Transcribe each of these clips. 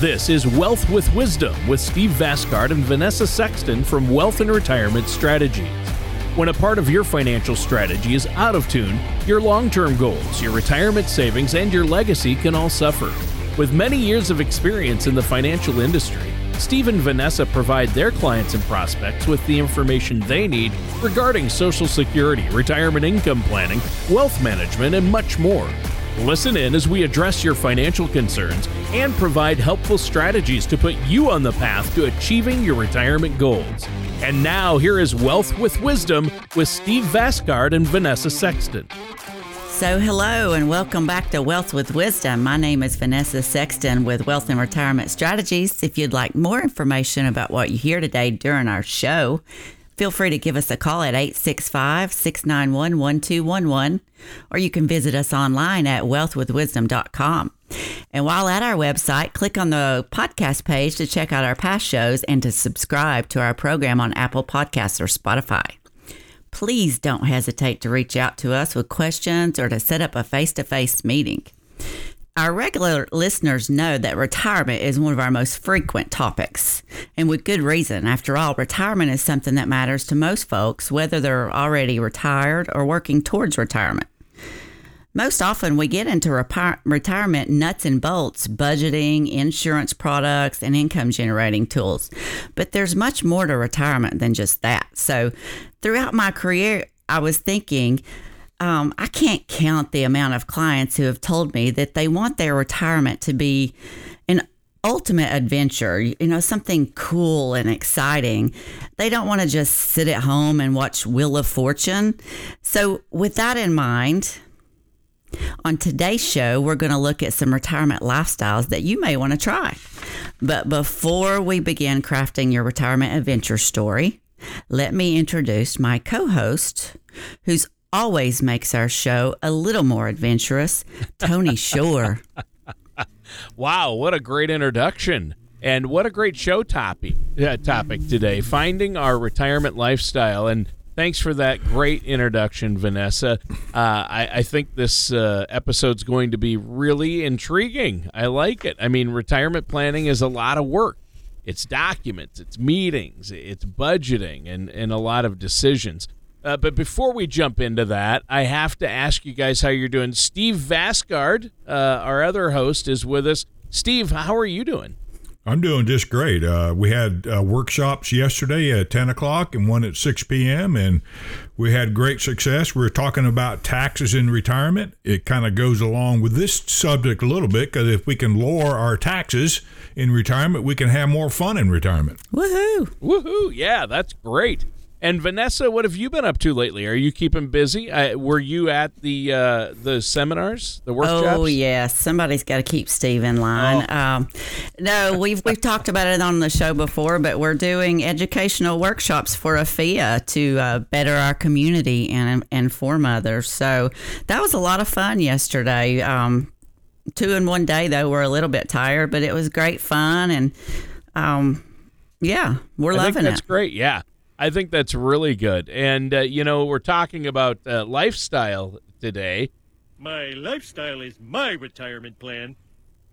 This is Wealth with Wisdom with Steve Vasgard and Vanessa Sexton from Wealth and Retirement Strategies. When a part of your financial strategy is out of tune, your long term goals, your retirement savings, and your legacy can all suffer. With many years of experience in the financial industry, Steve and Vanessa provide their clients and prospects with the information they need regarding Social Security, retirement income planning, wealth management, and much more. Listen in as we address your financial concerns and provide helpful strategies to put you on the path to achieving your retirement goals. And now, here is Wealth with Wisdom with Steve Vasgard and Vanessa Sexton. So, hello and welcome back to Wealth with Wisdom. My name is Vanessa Sexton with Wealth and Retirement Strategies. If you'd like more information about what you hear today during our show, feel free to give us a call at 865 691 1211, or you can visit us online at wealthwithwisdom.com. And while at our website, click on the podcast page to check out our past shows and to subscribe to our program on Apple Podcasts or Spotify. Please don't hesitate to reach out to us with questions or to set up a face to face meeting. Our regular listeners know that retirement is one of our most frequent topics, and with good reason. After all, retirement is something that matters to most folks, whether they're already retired or working towards retirement. Most often, we get into retirement nuts and bolts, budgeting, insurance products, and income generating tools. But there's much more to retirement than just that. So, throughout my career, I was thinking, um, I can't count the amount of clients who have told me that they want their retirement to be an ultimate adventure, you know, something cool and exciting. They don't want to just sit at home and watch Wheel of Fortune. So, with that in mind, on today's show, we're going to look at some retirement lifestyles that you may want to try. But before we begin crafting your retirement adventure story, let me introduce my co host, who's always makes our show a little more adventurous, Tony Shore. wow, what a great introduction. And what a great show topic uh, topic today, finding our retirement lifestyle. And thanks for that great introduction, Vanessa. Uh, I, I, think this uh, episode's going to be really intriguing. I like it. I mean, retirement planning is a lot of work. It's documents, it's meetings, it's budgeting, and, and a lot of decisions. Uh, but before we jump into that, I have to ask you guys how you're doing. Steve Vasgard, uh, our other host, is with us. Steve, how are you doing? I'm doing just great. Uh, we had uh, workshops yesterday at 10 o'clock and one at 6 p.m., and we had great success. We are talking about taxes in retirement. It kind of goes along with this subject a little bit because if we can lower our taxes in retirement, we can have more fun in retirement. Woohoo! Woohoo! Yeah, that's great. And Vanessa, what have you been up to lately? Are you keeping busy? Uh, were you at the uh, the seminars, the workshops? Oh yes, somebody's got to keep Steve in line. Oh. Um, no, we've we've talked about it on the show before, but we're doing educational workshops for AFIA to uh, better our community and inform others. So that was a lot of fun yesterday. Um, two in one day, though, we're a little bit tired, but it was great fun and. Um, yeah, we're I loving think that's it. great. Yeah. I think that's really good. And, uh, you know, we're talking about uh, lifestyle today. My lifestyle is my retirement plan.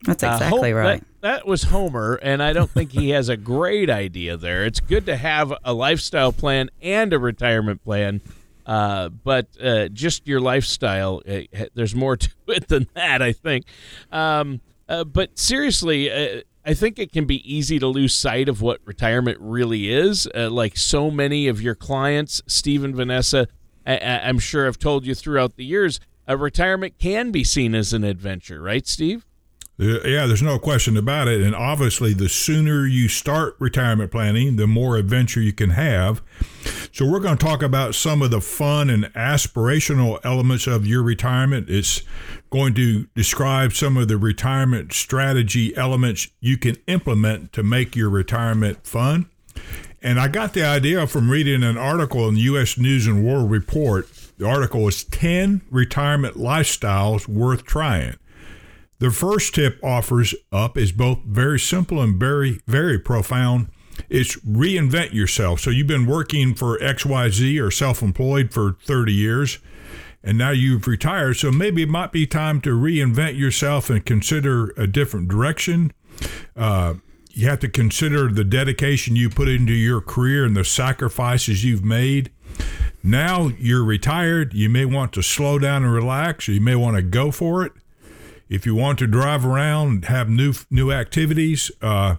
That's uh, exactly uh, right. That, that, was Homer, and I don't think he has a great idea there. It's good to have a lifestyle plan and a retirement plan, uh, but uh, just your lifestyle, there's more to it than that, I think. Um, but seriously, I think it can be easy to lose sight of what retirement really is. Uh, like so many of your clients, Steve and Vanessa, I- am sure have told you throughout the years, a retirement can be seen as an adventure, right, Steve? Uh, yeah, there's no question about it. And obviously, the sooner you start retirement planning, the more adventure you can have. So, we're going to talk about some of the fun and aspirational elements of your retirement. It's going to describe some of the retirement strategy elements you can implement to make your retirement fun. And I got the idea from reading an article in the U.S. News and World Report. The article is 10 retirement lifestyles worth trying. The first tip offers up is both very simple and very, very profound. It's reinvent yourself. So you've been working for XYZ or self employed for 30 years, and now you've retired. So maybe it might be time to reinvent yourself and consider a different direction. Uh, you have to consider the dedication you put into your career and the sacrifices you've made. Now you're retired. You may want to slow down and relax. Or you may want to go for it. If you want to drive around and have new new activities, uh,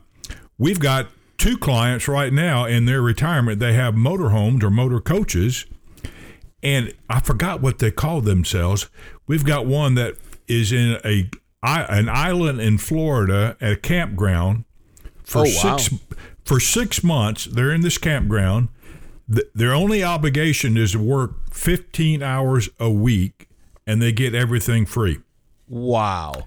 we've got two clients right now in their retirement. They have motorhomes or motor coaches, and I forgot what they call themselves. We've got one that is in a an island in Florida at a campground for Oh, wow. six for six months. They're in this campground. Th- Their only obligation is to work 15 hours a week, and they get everything free. Wow.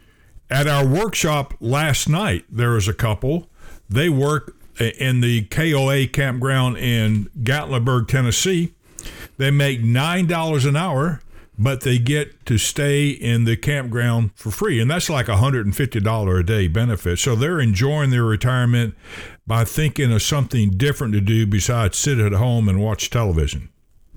At our workshop last night, there was a couple. They work in the KOA campground in Gatlinburg, Tennessee. They make nine dollars an hour, but they get to stay in the campground for free, and that's like a hundred and fifty dollar a day benefit. So they're enjoying their retirement by thinking of something different to do besides sit at home and watch television.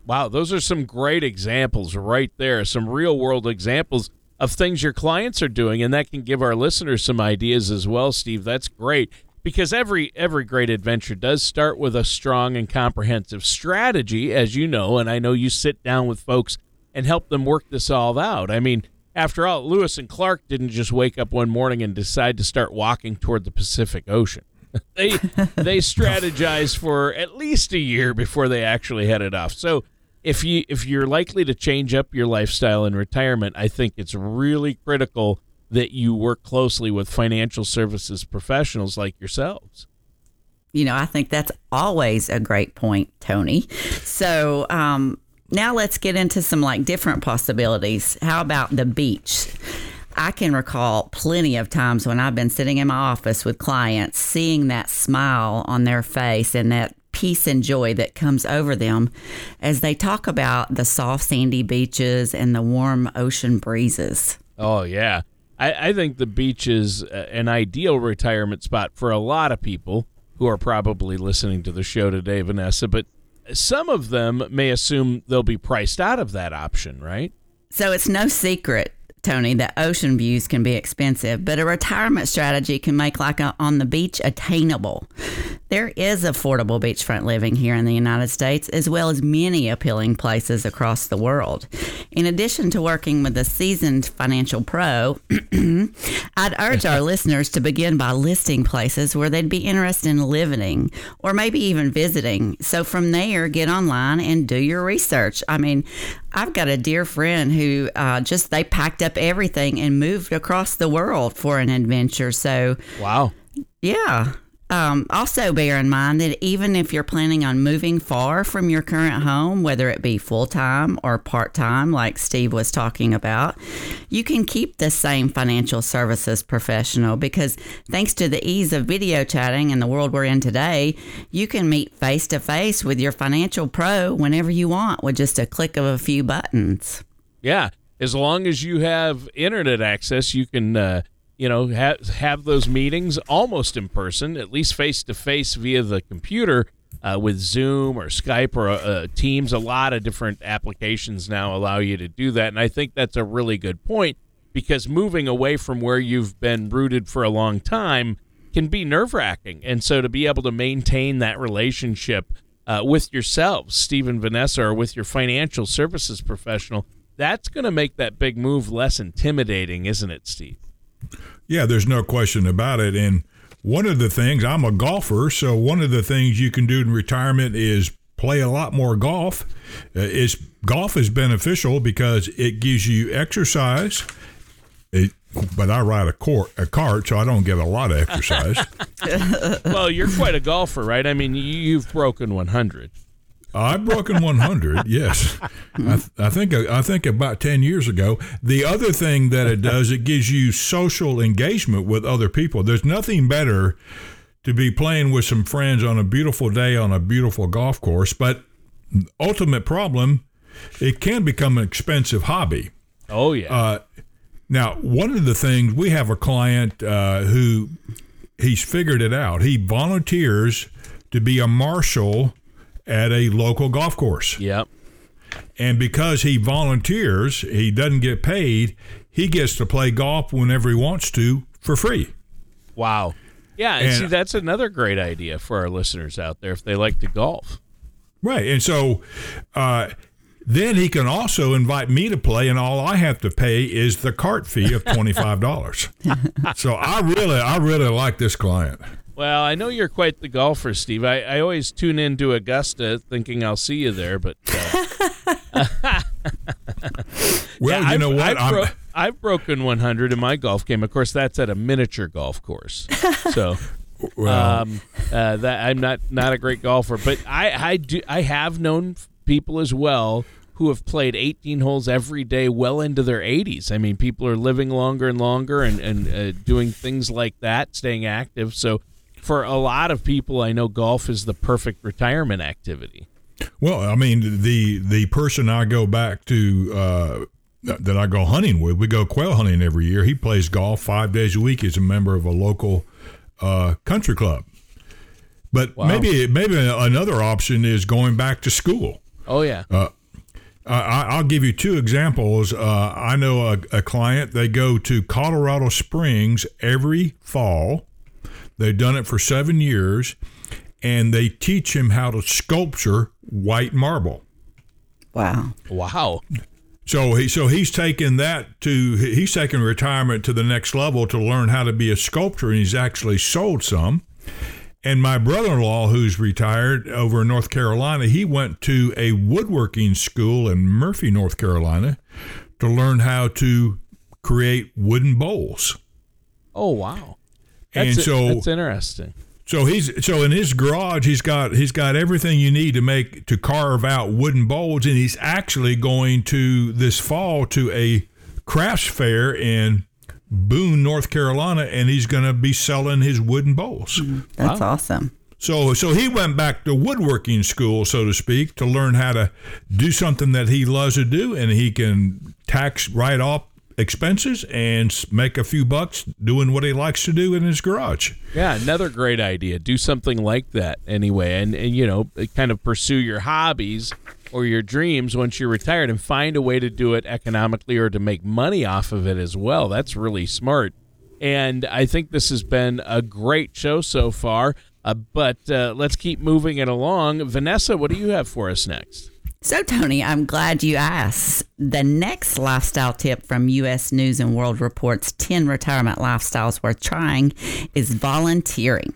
Wow, those are some great examples right there. Some real world examples of things your clients are doing, and that can give our listeners some ideas as well, Steve. That's great. Because every every great adventure does start with a strong and comprehensive strategy, as you know, and I know you sit down with folks and help them work this all out. I mean, after all, Lewis and Clark didn't just wake up one morning and decide to start walking toward the Pacific Ocean. they they strategized for at least a year before they actually headed off. So if you if you're likely to change up your lifestyle in retirement, I think it's really critical that you work closely with financial services professionals like yourselves. You know, I think that's always a great point, Tony. So um, now let's get into some like different possibilities. How about the beach? I can recall plenty of times when I've been sitting in my office with clients, seeing that smile on their face and that peace and joy that comes over them as they talk about the soft sandy beaches and the warm ocean breezes. Oh yeah, I, I think the beach is uh, an ideal retirement spot for a lot of people who are probably listening to the show today, Vanessa. But some of them may assume they'll be priced out of that option, right? So it's no secret, Tony, that ocean views can be expensive, but a retirement strategy can make like a, on the beach attainable. There is affordable beachfront living here in the United States, as well as many appealing places across the world. In addition to working with a seasoned financial pro, I'd urge our listeners to begin by listing places where they'd be interested in living or maybe even visiting. So from there, get online and do your research. I mean, I've got a dear friend who uh, just they packed up everything and moved across the world for an adventure. So Wow. yeah. Um, also, bear in mind that even if you're planning on moving far from your current home, whether it be full time or part time, like Steve was talking about, you can keep the same financial services professional because thanks to the ease of video chatting and the world we're in today, you can meet face to face with your financial pro whenever you want with just a click of a few buttons. Yeah, as long as you have internet access, you can, uh, you know, have have those meetings almost in person, at least face to face via the computer uh, with Zoom or Skype or uh, Teams. A lot of different applications now allow you to do that, and I think that's a really good point because moving away from where you've been rooted for a long time can be nerve wracking, and so to be able to maintain that relationship uh, with yourselves, Steve and Vanessa, or with your financial services professional, that's going to make that big move less intimidating, isn't it, Steve? Yeah, there's no question about it. And one of the things, I'm a golfer, so one of the things you can do in retirement is play a lot more golf. Uh, is golf is beneficial because it gives you exercise. It, but I ride a, cor- a cart, so I don't get a lot of exercise. well, you're quite a golfer, right? I mean, you, you've broken 100. I've broken 100. Yes, I, th- I think I think about 10 years ago. The other thing that it does, it gives you social engagement with other people. There's nothing better to be playing with some friends on a beautiful day on a beautiful golf course. But ultimate problem, it can become an expensive hobby. Oh, yeah. Uh, now, one of the things we have a client uh, who he's figured it out. He volunteers to be a marshal at a local golf course. yep. And because he volunteers, he doesn't get paid. He gets to play golf whenever he wants to for free. Wow. Yeah, and, And- see, that's another great idea for our listeners out there if they like to golf. Right. And so uh, then he can also invite me to play, and all I have to pay is the cart fee of $25. so I really, I really like this client. Well, I know you're quite the golfer, Steve. I, I always tune into Augusta thinking I'll see you there, but uh, Well, yeah, you know I've, what? I've, I'm, bro- I've broken 100 in my golf game. Of course, that's at a miniature golf course. So well, um, uh, that I'm not not a great golfer, but I I do I have known people as well who have played 18 holes every day, well into their 80s. I mean, people are living longer and longer and and uh, doing things like that, staying active. So for a lot of people, I know golf is the perfect retirement activity. well, I mean, the the person I go back to uh, that I go hunting with, we go quail hunting every year. He plays golf five days a week. He's a member of a local uh, country club. But Wow. maybe maybe another option is going back to school. Oh yeah. Uh, I, I'll give you two examples. Uh, I know a, a client, they go to Colorado Springs every fall. They've done it for seven years, and they teach him how to sculpture white marble. Wow. wow. So he so he's taken that to he's taken retirement to the next level to learn how to be a sculptor, and he's actually sold some. And my brother-in-law, who's retired over in North Carolina, he went to a woodworking school in Murphy, North Carolina, to learn how to create wooden bowls. Oh wow. That's And so- that's interesting. So he's so in his garage he's got he's got everything you need to make to carve out wooden bowls and he's actually going to this fall to a crafts fair in Boone, North Carolina and he's going to be selling his wooden bowls. Mm-hmm. That's awesome. So so he went back to woodworking school so to speak to learn how to do something that he loves to do and he can tax write off expenses and make a few bucks doing what he likes to do in his garage. Yeah, another great idea. Do something like that anyway, and, and you know, kind of pursue your hobbies or your dreams once you're retired, and find a way to do it economically or to make money off of it as well. That's really smart. And I think this has been a great show so far. Uh, but uh, let's keep moving it along. Vanessa, what do you have for us next? So, Tony, I'm glad you asked. The next lifestyle tip from U.S. News and World Report's 10 retirement lifestyles worth trying is volunteering.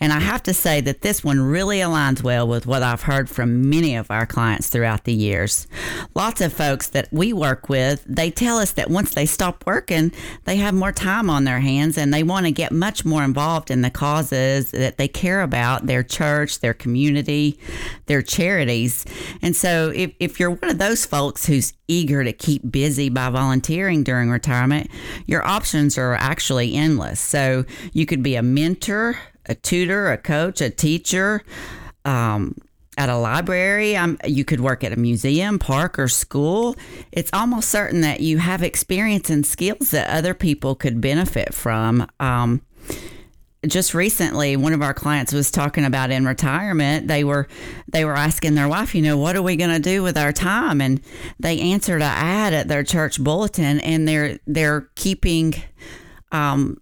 And I have to say that this one really aligns well with what I've heard from many of our clients throughout the years. Lots of folks that we work with, they tell us that once they stop working, they have more time on their hands and they want to get much more involved in the causes that they care about, their church, their community, their charities. And so if, if you're one of those folks who's eager to keep busy by volunteering during retirement, your options are actually endless. So you could be a mentor, a tutor, a coach, a teacher, um, at a library. Um, you could work at a museum, park, or school. It's almost certain that you have experience and skills that other people could benefit from. Um, just recently one of our clients was talking about in retirement they were they were asking their wife you know what are we going to do with our time and they answered a ad at their church bulletin and they're they're keeping um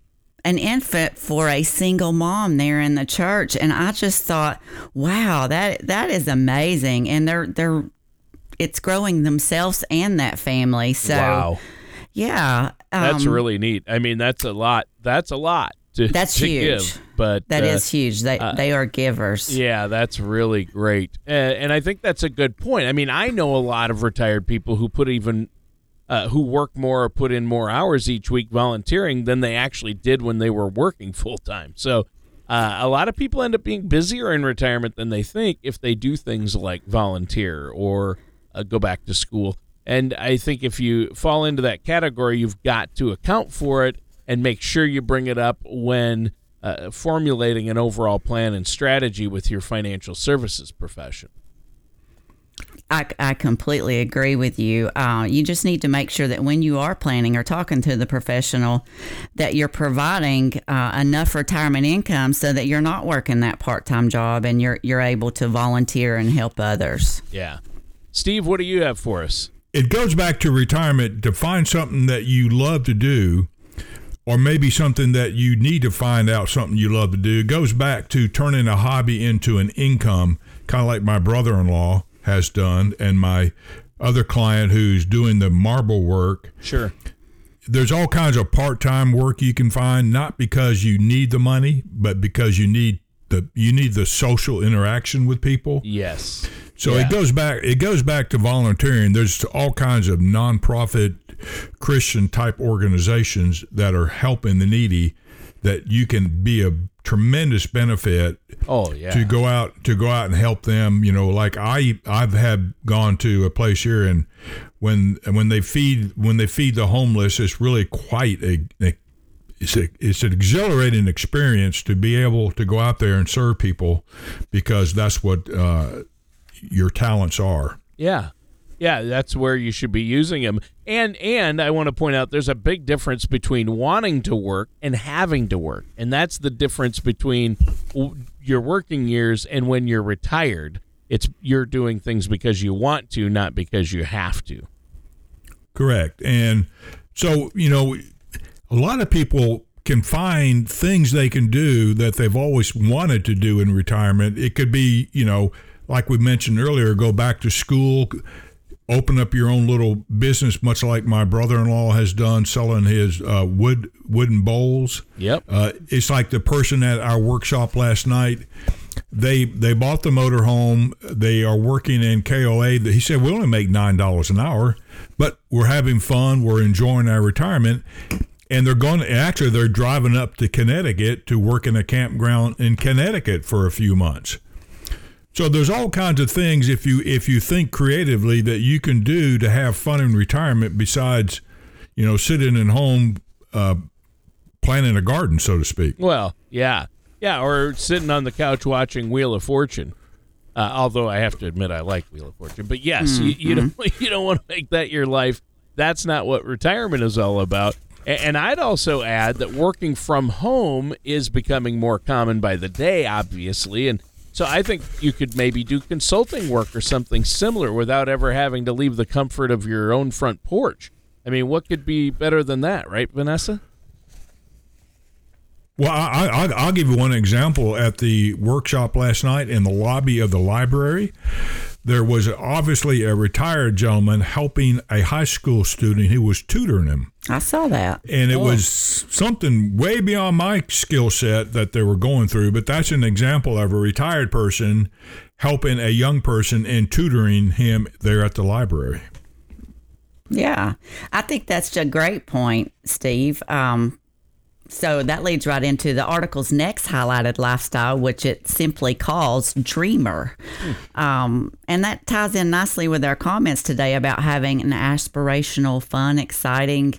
an infant for a single mom there in the church and i just thought wow that that is amazing and they're they're it's growing themselves and that family so wow, yeah that's um, really neat. I mean, that's a lot. That's a lot to, That's to huge. give. But that uh, is huge they they are givers Yeah, that's really great. Uh, and I think that's a good point. I mean, I know a lot of retired people who put even uh, who work more or put in more hours each week volunteering than they actually did when they were working full time. So uh, a lot of people end up being busier in retirement than they think if they do things like volunteer or uh, go back to school. And I think if you fall into that category, you've got to account for it and make sure you bring it up when uh, formulating an overall plan and strategy with your financial services profession. I, I completely agree with you. Uh, you just need to make sure that when you are planning or talking to the professional, that you're providing uh, enough retirement income so that you're not working that part time job and you're you're able to volunteer and help others. Yeah. Steve, what do you have for us? it goes back to retirement to find something that you love to do or maybe something that you need to find out something you love to do. It goes back to turning a hobby into an income, kind of like my brother in law has done, and my other client who's doing the marble work. Sure. There's all kinds of part time work you can find, not because you need the money, but because you need the you need the social interaction with people. Yes. So Yeah. it goes back it goes back to volunteering. There's all kinds of nonprofit Christian type organizations that are helping the needy that you can be a tremendous benefit Oh yeah. to go out to go out and help them you know like i i've had gone to a place here and when when they feed when they feed the homeless it's really quite a, a it's, a, it's an exhilarating experience to be able to go out there and serve people because that's what uh, your talents are. Yeah. Yeah, that's where you should be using them. And and I want to point out there's a big difference between wanting to work and having to work. And that's the difference between your working years and when you're retired. It's you're doing things because you want to, not because you have to. Correct. And so, you know, a lot of people can find things they can do that they've always wanted to do in retirement. It could be, you know, like we mentioned earlier, go back to school, open up your own little business, much like my brother-in-law has done, selling his uh, wood wooden bowls. Yep. Uh, it's like the person at our workshop last night. They they bought the motorhome. They are working in KOA. He said we only make nine dollars an hour, but we're having fun. We're enjoying our retirement, and they're going. Actually, they're driving up to Connecticut to work in a campground in Connecticut for a few months. So there's all kinds of things if you if you think creatively that you can do to have fun in retirement besides, you know, sitting at home uh, planting a garden, so to speak. Well, yeah. Yeah, or sitting on the couch watching Wheel of Fortune. Uh, although I have to admit I like Wheel of Fortune, but yes, you, you don't you don't want to make that your life. That's not what retirement is all about. And I'd also add that working from home is becoming more common by the day, obviously, and so I think you could maybe do consulting work or something similar without ever having to leave the comfort of your own front porch. I mean, what could be better than that, right, Vanessa? Well, I, I, I'll give you one example. At the workshop last night in the lobby of the library, there was obviously a retired gentleman helping a high school student who was tutoring him. I saw that. And it was something way beyond my skill set that they were going through, but that's an example of a retired person helping a young person and tutoring him there at the library. Yeah, I think that's a great point, Steve. Um, so that leads right into the article's next highlighted lifestyle, which it simply calls dreamer. Um, and that ties in nicely with our comments today about having an aspirational, fun, exciting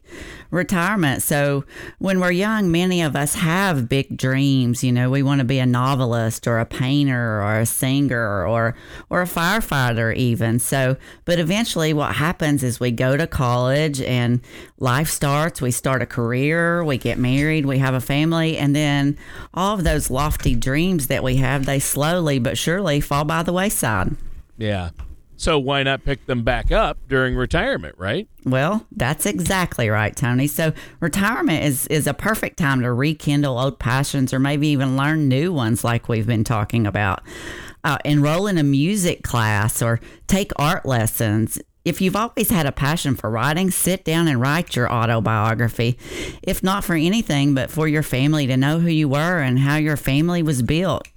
retirement. So when we're young, many of us have big dreams. You know, we want to be a novelist or a painter or a singer or or a firefighter even. So, but eventually what happens is we go to college and life starts, we start a career, we get married, we have a family, and then all of those lofty dreams that we have, they slowly but surely fall by the wayside. Yeah. So why not pick them back up during retirement, right? Well, that's exactly right, Tony. So retirement is is a perfect time to rekindle old passions or maybe even learn new ones like we've been talking about. Uh, enroll in a music class or take art lessons. If you've always had a passion for writing, sit down and write your autobiography. If not for anything, but for your family to know who you were and how your family was built.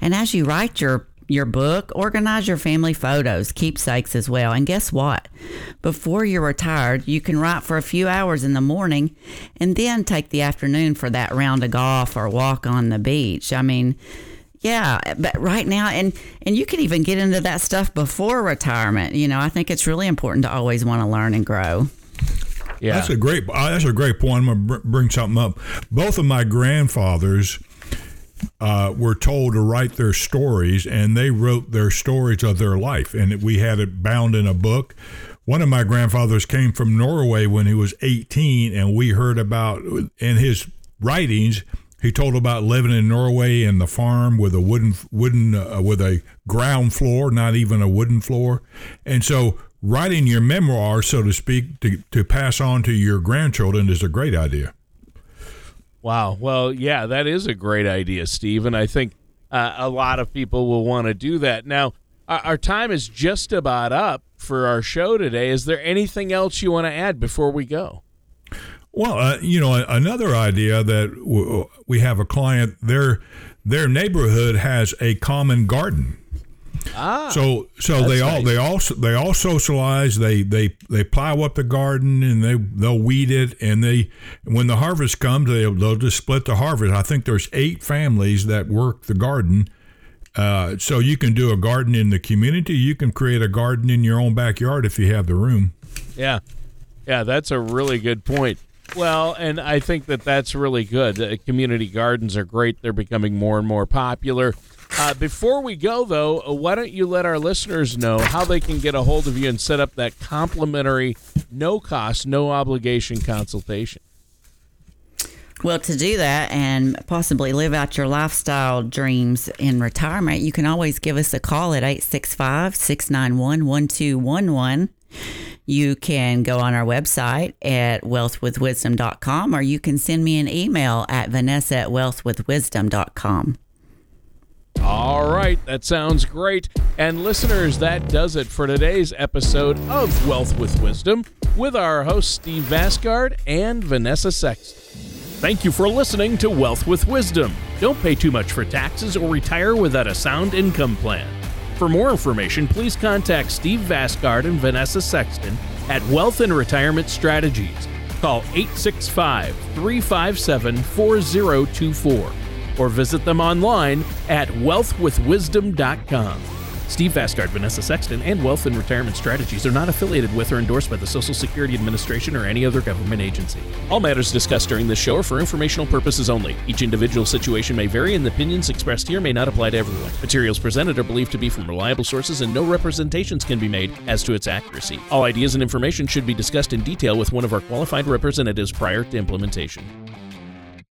And as you write your your book, organize your family photos, keepsakes as well. And guess what? Before you're retired, you can write for a few hours in the morning and then take the afternoon for that round of golf or walk on the beach. I mean, yeah, but right now and and you can even get into that stuff before retirement. You know, I think it's really important to always want to learn and grow. Yeah. That's a great. uh, That's a great point. I'm gonna bring something up. Both of my grandfathers uh, were told to write their stories, and they wrote their stories of their life, and we had it bound in a book. One of my grandfathers came from Norway when he was 18, and we heard about in his writings. He told about living in Norway and the farm with a wooden wooden uh, with a ground floor, not even a wooden floor, and so writing your memoir, so to speak, to, to pass on to your grandchildren is a great idea. Wow. Well, yeah, that is a great idea, Steve. And I think uh, a lot of people will want to do that. Now, our, our time is just about up for our show today. Is there anything else you want to add before we go? Well, uh, you know, another idea that w- we have a client, their their neighborhood has a common garden. Ah, so so they all nice. they all they all socialize. They they they plow up the garden and they they'll weed it. And they when the harvest comes, they they'll just split the harvest. I think there's eight families that work the garden. Uh, so you can do a garden in the community. You can create a garden in your own backyard if you have the room. Yeah. Yeah, that's a really good point. Well, and I think that that's really good. Uh, community gardens are great. They're becoming more and more popular. Uh, before we go, though, uh, why don't you let our listeners know how they can get a hold of you and set up that complimentary, no cost, no obligation consultation? Well, to do that and possibly live out your lifestyle dreams in retirement, you can always give us a call at 865 691 1211. You can go on our website at wealthwithwisdom.com or you can send me an email at vanessa at wealthwithwisdom.com. All right, that sounds great. And listeners, that does it for today's episode of Wealth with Wisdom with our hosts Steve Vasgard and Vanessa Sexton. Thank you for listening to Wealth with Wisdom. Don't pay too much for taxes or retire without a sound income plan. For more information, please contact Steve Vasgard and Vanessa Sexton at Wealth and Retirement Strategies. Call 865 357 4024 or visit them online at wealthwithwisdom.com. Steve Vasgard, Vanessa Sexton, and Wealth and Retirement Strategies are not affiliated with or endorsed by the Social Security Administration or any other government agency. All matters discussed during this show are for informational purposes only. Each individual situation may vary, and the opinions expressed here may not apply to everyone. Materials presented are believed to be from reliable sources, and no representations can be made as to its accuracy. All ideas and information should be discussed in detail with one of our qualified representatives prior to implementation.